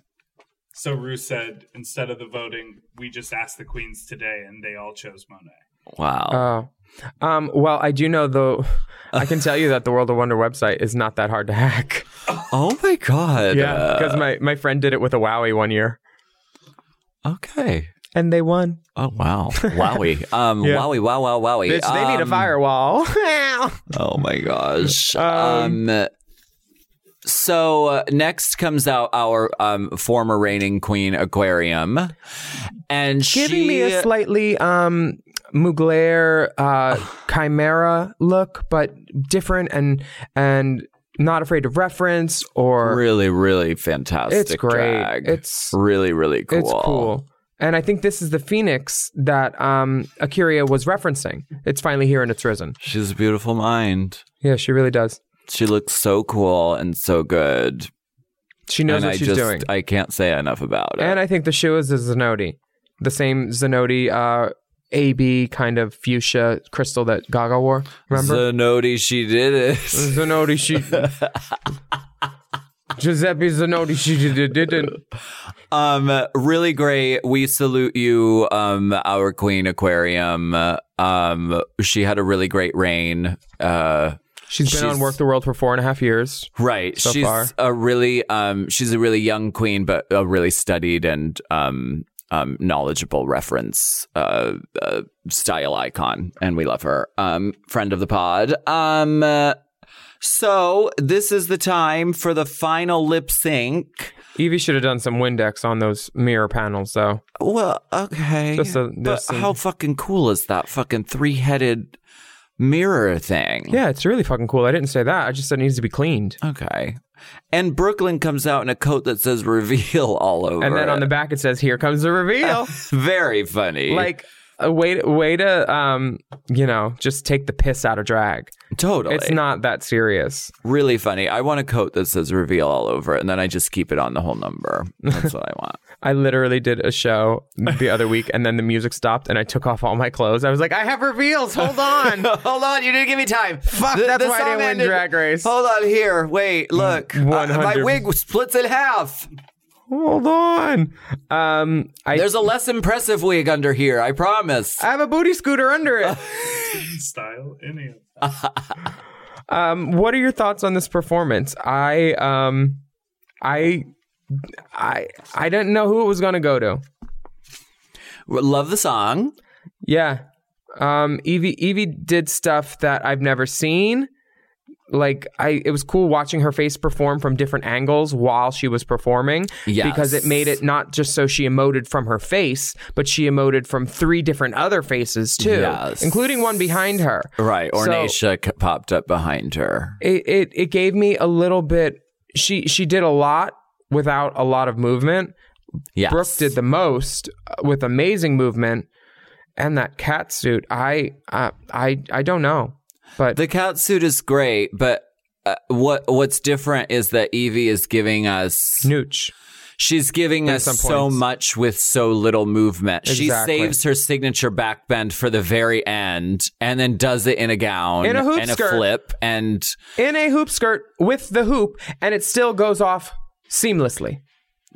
So Ru said instead of the voting, we just asked the queens today, and they all chose Monet. Wow. Oh. Um, well, I do know though. I can tell you that the World of Wonder website is not that hard to hack. oh my god. Yeah, because my, my friend did it with a Wowie one year, Okay. and they won. Oh wow. Wowie. Um Yeah. wowie wow wow wowie. Bitch, they need a Um, firewall. Oh my gosh. Um, Um, so uh, next comes out our um, former reigning queen Aquaria, and Giving she me a slightly um Mugler uh chimera look, but different and and not afraid of reference or really really fantastic. It's great. drag. It's- really really cool. It's cool. And I think this is the phoenix that um, A'keria was referencing. It's finally here and it's risen. She's a beautiful mind. Yeah, she really does. She looks so cool and so good. She knows and what I she's just, doing. I can't say enough about it. And I think the shoe is a Zanotti. The same Zanotti uh, AB kind of fuchsia crystal that Gaga wore. Remember? Zanotti, she did it. Zanotti, she. Giuseppe Zanotti, she did, didn't. Um, really great. We salute you, um, our queen Aquaria. Um, she had a really great reign. Uh, She's been on She's- Work the World for four and a half years. right. So she's far. a really, um, she's a really young queen, but a really studied and, um, um, knowledgeable reference, uh, uh, style icon, and we love her. Um, friend of the pod. Um, uh, so this is the time for the final lip sync. Yvie should have done some Windex on those mirror panels, though. Well, okay. Just a- but a- how fucking cool is that fucking three headed mirror thing? Yeah, it's really fucking cool. I didn't say that. I just said it needs to be cleaned. Okay. And Brooke Lynn comes out in a coat that says reveal all over. And then on the back it says, "Here comes the reveal." Very funny. like a way, way to, um, you know, just take the piss out of drag. totally. It's not that serious. really funny. I want a coat that says reveal all over it, and then I just keep it on the whole number. That's what I want. I literally did a show the other week, and then the music stopped, and I took off all my clothes. I was like, "I have reveals. Hold on." Hold on, you didn't give me time. Fuck, that's why I didn't win Drag Race. Hold on here. Wait, look. Uh, my wig splits in half. Hold on. Um, I, There's a less impressive wig under here, I promise. I have a booty scooter under it. Style any of Um, what are your thoughts on this performance? I um, I I I didn't know who it was gonna go to. Love the song. Yeah. Um, Yvie Yvie did stuff that I've never seen. Like I, it was cool watching her face perform from different angles while she was performing Yes. because it made it not just so she emoted from her face, but she emoted from three different other faces too, Yes. including one behind her. Right. So- Ornacia c popped up behind her. it, it it gave me a little bit she she did a lot without a lot of movement Yes. brooke did the most with amazing movement and that cat suit i i i, I don't know but The cat suit is great, but uh, what what's different is that Yvie is giving us nooch she's giving At us so much with so little movement. She saves her signature backbend for the very end and then does it in a gown In a hoop and skirt. a flip and in a hoop skirt with the hoop and it still goes off seamlessly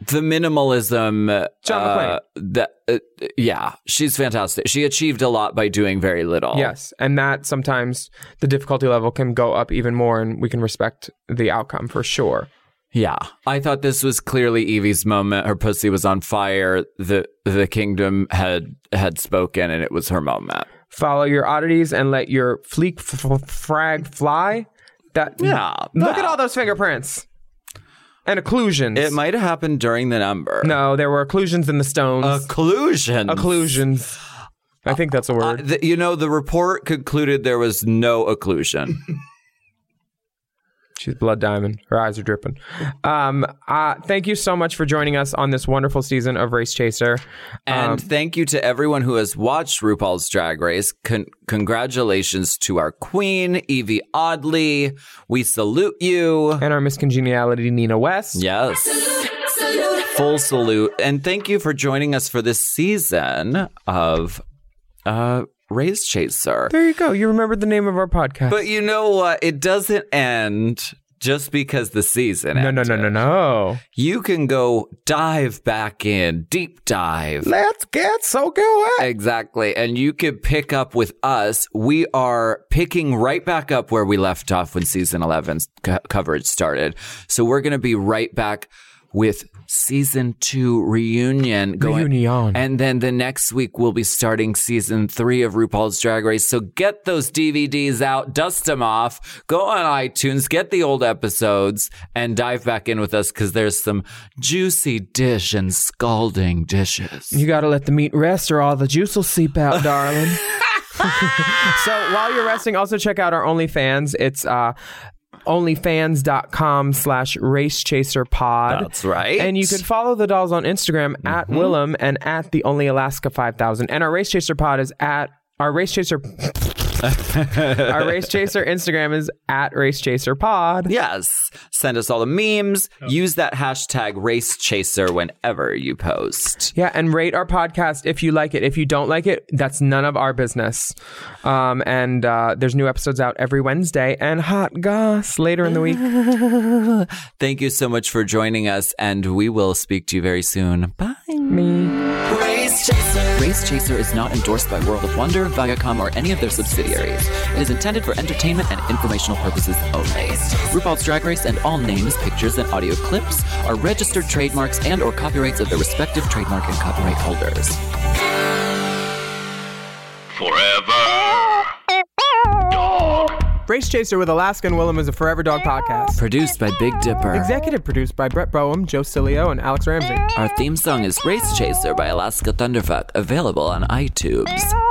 the minimalism John uh, that uh, yeah, she's fantastic. She achieved a lot by doing very little. yes and that sometimes the difficulty level can go up even more and we can respect the outcome for sure Yeah, I thought this was clearly Yvie's moment. Her pussy was on fire. the The kingdom had had spoken, and it was her moment. follow your oddities and let your fleek f- f- frag fly. That Yeah, Look at all those fingerprints and occlusions. It might have happened during the number. no, there were occlusions in the stones. occlusion. occlusions. I think that's a Uh, word. the, you know, the report concluded there was no occlusion. She's blood diamond. Her eyes are dripping. Um, uh, thank you so much for joining us on this wonderful season of Race Chaser. And Um, thank you to everyone who has watched RuPaul's Drag Race. Con- congratulations to our queen, Yvie Oddly. We salute you. and our Miss Congeniality, Nina West. Yes. Full salute. And thank you for joining us for this season of uh, Race Chaser. There you go. You remembered the name of our podcast. But you know what? It doesn't end just because the season. No, no, no, no, no. You can go dive back in, deep dive. Let's get so good. Exactly. And you could pick up with us. We are picking right back up where we left off when season 11's co- coverage started. So we're going to be right back with season two reunion going. Reunion. And then the next week we'll be starting season three of RuPaul's Drag Race. So get those DVDs out, dust them off, go on iTunes, get the old episodes and dive back in with us because there's some juicy dish and scalding dishes. You got to let the meat rest or all the juice will seep out, darling. so while you're resting, also check out our OnlyFans. It's uh, onlyfans.com slash race chaser pod. That's right. And you can follow the dolls on Instagram at mm-hmm. Willam and at the only Alaska 5000. And our race chaser pod is at our race chaser. our race chaser Instagram is at race chaser pod. Yes. Send us all the memes. Use that hashtag race chaser whenever you post. Yeah, and rate our podcast if you like it. If you don't like it, that's none of our business. Um, and uh, there's new episodes out every Wednesday and hot goss later in the week. Thank you so much for joining us, and we will speak to you very soon. Bye. Race Chaser. Race Chaser is not endorsed by World of Wonder, Viacom, or any of their subsidiaries. It is intended for entertainment and informational purposes only. RuPaul's Drag Race and all names, pictures, and audio clips are registered trademarks and or copyrights of their respective trademark and copyright holders. Forever Race Chaser with Alaska and Willam is a Forever Dog podcast. Produced by Big Dipper. Executive produced by Brett Boehm, Joe Cilio, and Alex Ramsey. Our theme song is Race Chaser by Alaska Thunderfuck, available on iTunes.